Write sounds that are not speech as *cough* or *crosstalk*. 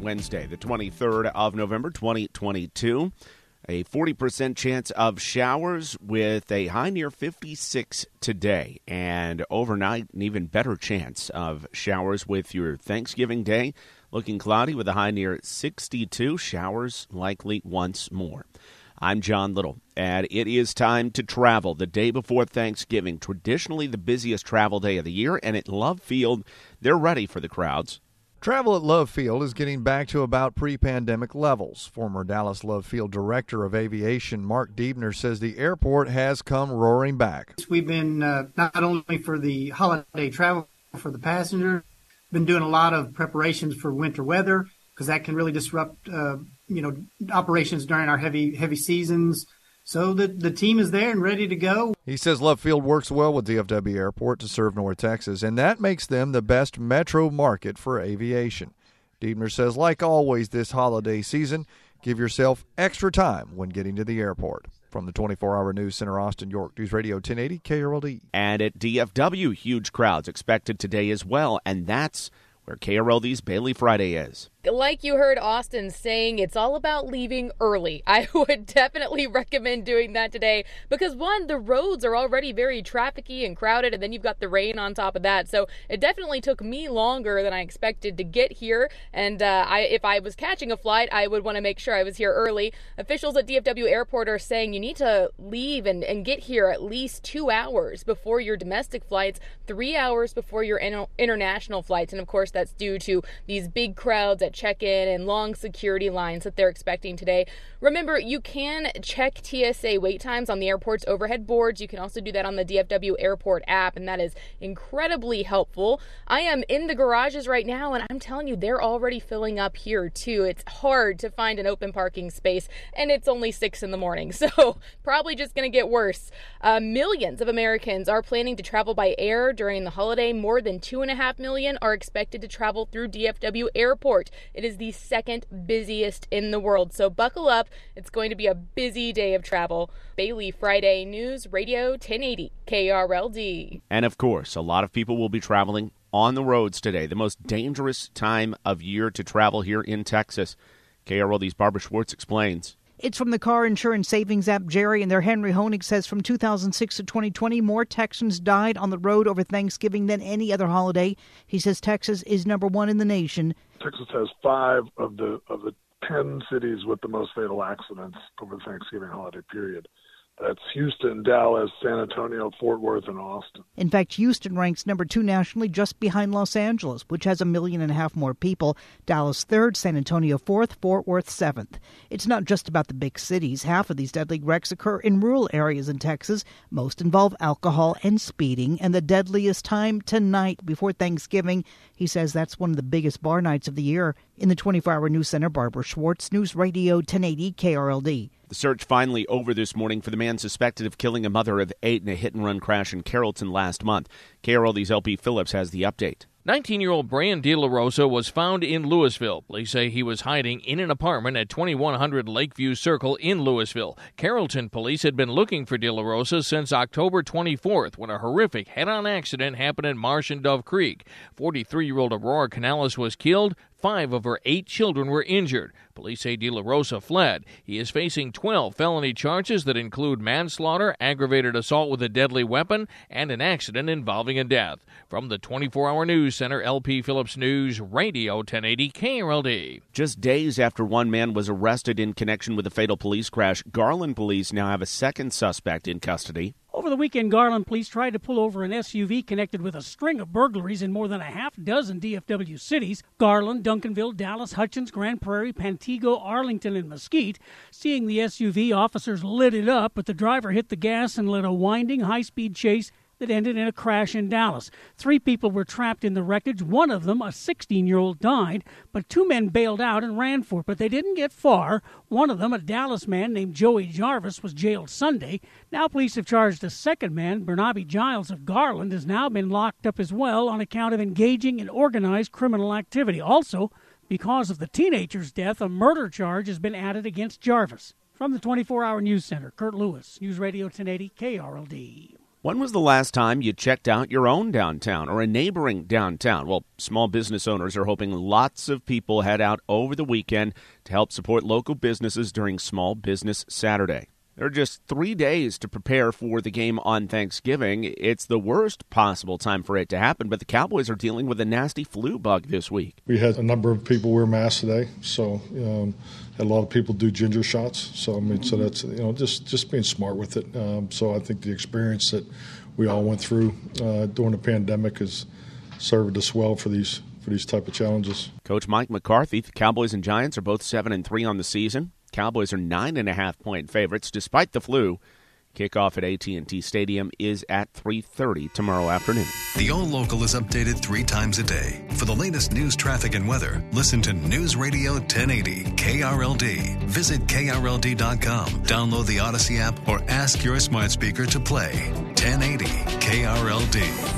Wednesday, the 23rd of November, 2022. A 40% chance of showers with a high near 56 today. And overnight, an even better chance of showers with your Thanksgiving day looking cloudy with a high near 62. Showers likely once more. I'm John Little, and it is time to travel the day before Thanksgiving, traditionally the busiest travel day of the year. And at Love Field, they're ready for the crowds. Travel at Love Field is getting back to about pre pandemic levels. Former Dallas Love Field Director of Aviation Mark Duebner says the airport has come roaring back. We've been uh, not only for the holiday travel for the passengers, been doing a lot of preparations for winter weather because that can really disrupt uh, you know operations during our heavy heavy seasons. So the the team is there and ready to go. He says Love Field works well with DFW Airport to serve North Texas, and that makes them the best metro market for aviation. Duebner says, like always this holiday season, give yourself extra time when getting to the airport. From the 24 hour news center, Austin, York News Radio 1080 KRLD. And at DFW, huge crowds expected today as well. And that's where KRLD's Bailey Friday is like you heard Austin saying, it's all about leaving early. *laughs* I would definitely recommend doing that today because one, the roads are already very trafficy and crowded, and then you've got the rain on top of that. So it definitely took me longer than I expected to get here. And uh, I, if I was catching a flight, I would want to make sure I was here early. Officials at DFW Airport are saying you need to leave and, and get here at least two hours before your domestic flights, three hours before your in- international flights. And of course, that's due to these big crowds at check in and long security lines that they're expecting today. Remember, you can check TSA wait times on the airport's overhead boards. You can also do that on the DFW Airport app, and that is incredibly helpful. I am in the garages right now, and I'm telling you, they're already filling up here too. It's hard to find an open parking space, and it's only six in the morning, *laughs* so probably just going to get worse. Uh, millions of Americans are planning to travel by air during the holiday. More than two and a half million are expected to travel through DFW Airport. It is the second busiest in the world, so buckle up. It's going to be a busy day of travel. Bailey Friday News Radio 1080 KRLD. And of course, a lot of people will be traveling on the roads today, the most dangerous time of year to travel here in Texas. KRLD's Barbara Schwartz explains. It's from the car insurance savings app Jerry, and their Henry Honig says from 2006 to 2020, more Texans died on the road over Thanksgiving than any other holiday. He says Texas is number one in the nation. Texas has five of the of the ten cities with the most fatal accidents over the Thanksgiving holiday period. That's Houston, Dallas, San Antonio, Fort Worth, and Austin. In fact, Houston ranks number two nationally, just behind Los Angeles, which has a million and a half more people. Dallas third, San Antonio fourth, Fort Worth seventh. It's not just about the big cities. Half of these deadly wrecks occur in rural areas in Texas. Most involve alcohol and speeding, and the deadliest time tonight before Thanksgiving. He says that's one of the biggest bar nights of the year. In the 24 hour news center, Barbara Schwartz, News Radio 1080 KRLD. The search finally over this morning for the man suspected of killing a mother of eight in a hit and run crash in Carrollton last month. KRLD's LP Phillips has the update. 19 year old Brian De La Rosa was found in Lewisville. Police say he was hiding in an apartment at 2100 Lakeview Circle in Lewisville. Carrollton police had been looking for De La Rosa since October 24th when a horrific head on accident happened at Marsh and Dove Creek. 43 year old Aurora Canales was killed. Five of her eight children were injured. Police say De La Rosa fled. He is facing 12 felony charges that include manslaughter, aggravated assault with a deadly weapon, and an accident involving a death. From the 24 hour news center, LP Phillips News, Radio 1080 KRLD. Just days after one man was arrested in connection with a fatal police crash, Garland police now have a second suspect in custody. Over the weekend, Garland police tried to pull over an SUV connected with a string of burglaries in more than a half dozen DFW cities Garland, Duncanville, Dallas, Hutchins, Grand Prairie, Pantego, Arlington, and Mesquite. Seeing the SUV, officers lit it up, but the driver hit the gas and led a winding, high speed chase that ended in a crash in Dallas. Three people were trapped in the wreckage. One of them, a 16 year old, died, but two men bailed out and ran for it, but they didn't get far. One of them, a Dallas man named Joey Jarvis, was jailed Sunday. Now police have charged a second man, Bernabe Giles of Garland, has now been locked up as well on account of engaging in organized criminal activity. Also, because of the teenager's death, a murder charge has been added against Jarvis. From the 24 hour news center, Kurt Lewis, News Radio 1080 KRLD. When was the last time you checked out your own downtown or a neighboring downtown? Well, small business owners are hoping lots of people head out over the weekend to help support local businesses during Small Business Saturday. There are just three days to prepare for the game on Thanksgiving. It's the worst possible time for it to happen, but the Cowboys are dealing with a nasty flu bug this week. We had a number of people wear masks today, so um, had a lot of people do ginger shots. So I mean, so that's you know just just being smart with it. Um, so I think the experience that we all went through uh, during the pandemic has served us well for these for these type of challenges. Coach Mike McCarthy, the Cowboys and Giants are both seven and three on the season. Cowboys are nine and a half point favorites despite the flu. Kickoff at AT&T Stadium is at 3:30 tomorrow afternoon. The All Local is updated 3 times a day. For the latest news, traffic and weather, listen to News Radio 1080 KRLD. Visit krld.com, download the Audacy app or ask your smart speaker to play 1080 KRLD.